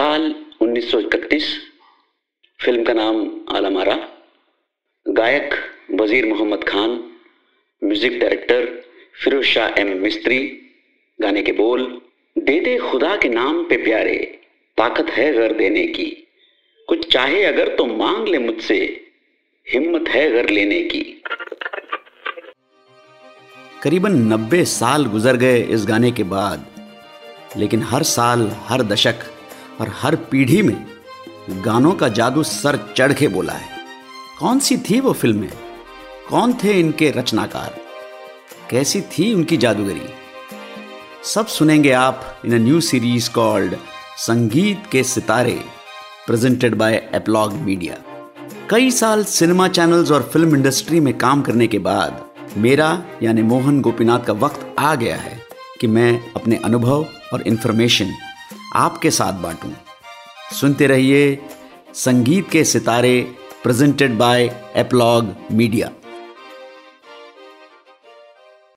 साल 1931 फ़िल्म का नाम आलमारा। गायक Wazir Mohammed Khan, music director Feroz Shah M Mistry, गाने के बोल, दे दे खुदा के नाम पे प्यारे, ताकत है घर देने की। कुछ चाहे अगर तो मांग ले मुझसे, हिम्मत है घर लेने की। करीबन नब्बे साल गुजर गए इस गाने के बाद, लेकिन हर साल, हर दशक और हर पीढ़ी में गानों का जादू सर चढ़ के बोला है। कौन सी थी वो फ़िल्में? कौन थे इनके रचनाकार? कैसी थी उनकी जादूगरी? सब सुनेंगे आप in a new series called Sangeet Ke Sitare, presented by Epilogue Media. कई साल सिनेमा चैनल्स और फ़िल्म इंडस्ट्री में काम करने के बाद मेरा, यानी मोहन गोपीनाथ का वक्त आ गया है कि मैं अपने अनुभव और इन्फॉर्मेशन आपके साथ बांटूं। सुनते रहिए संगीत Ke Sitare presented by Epilogue media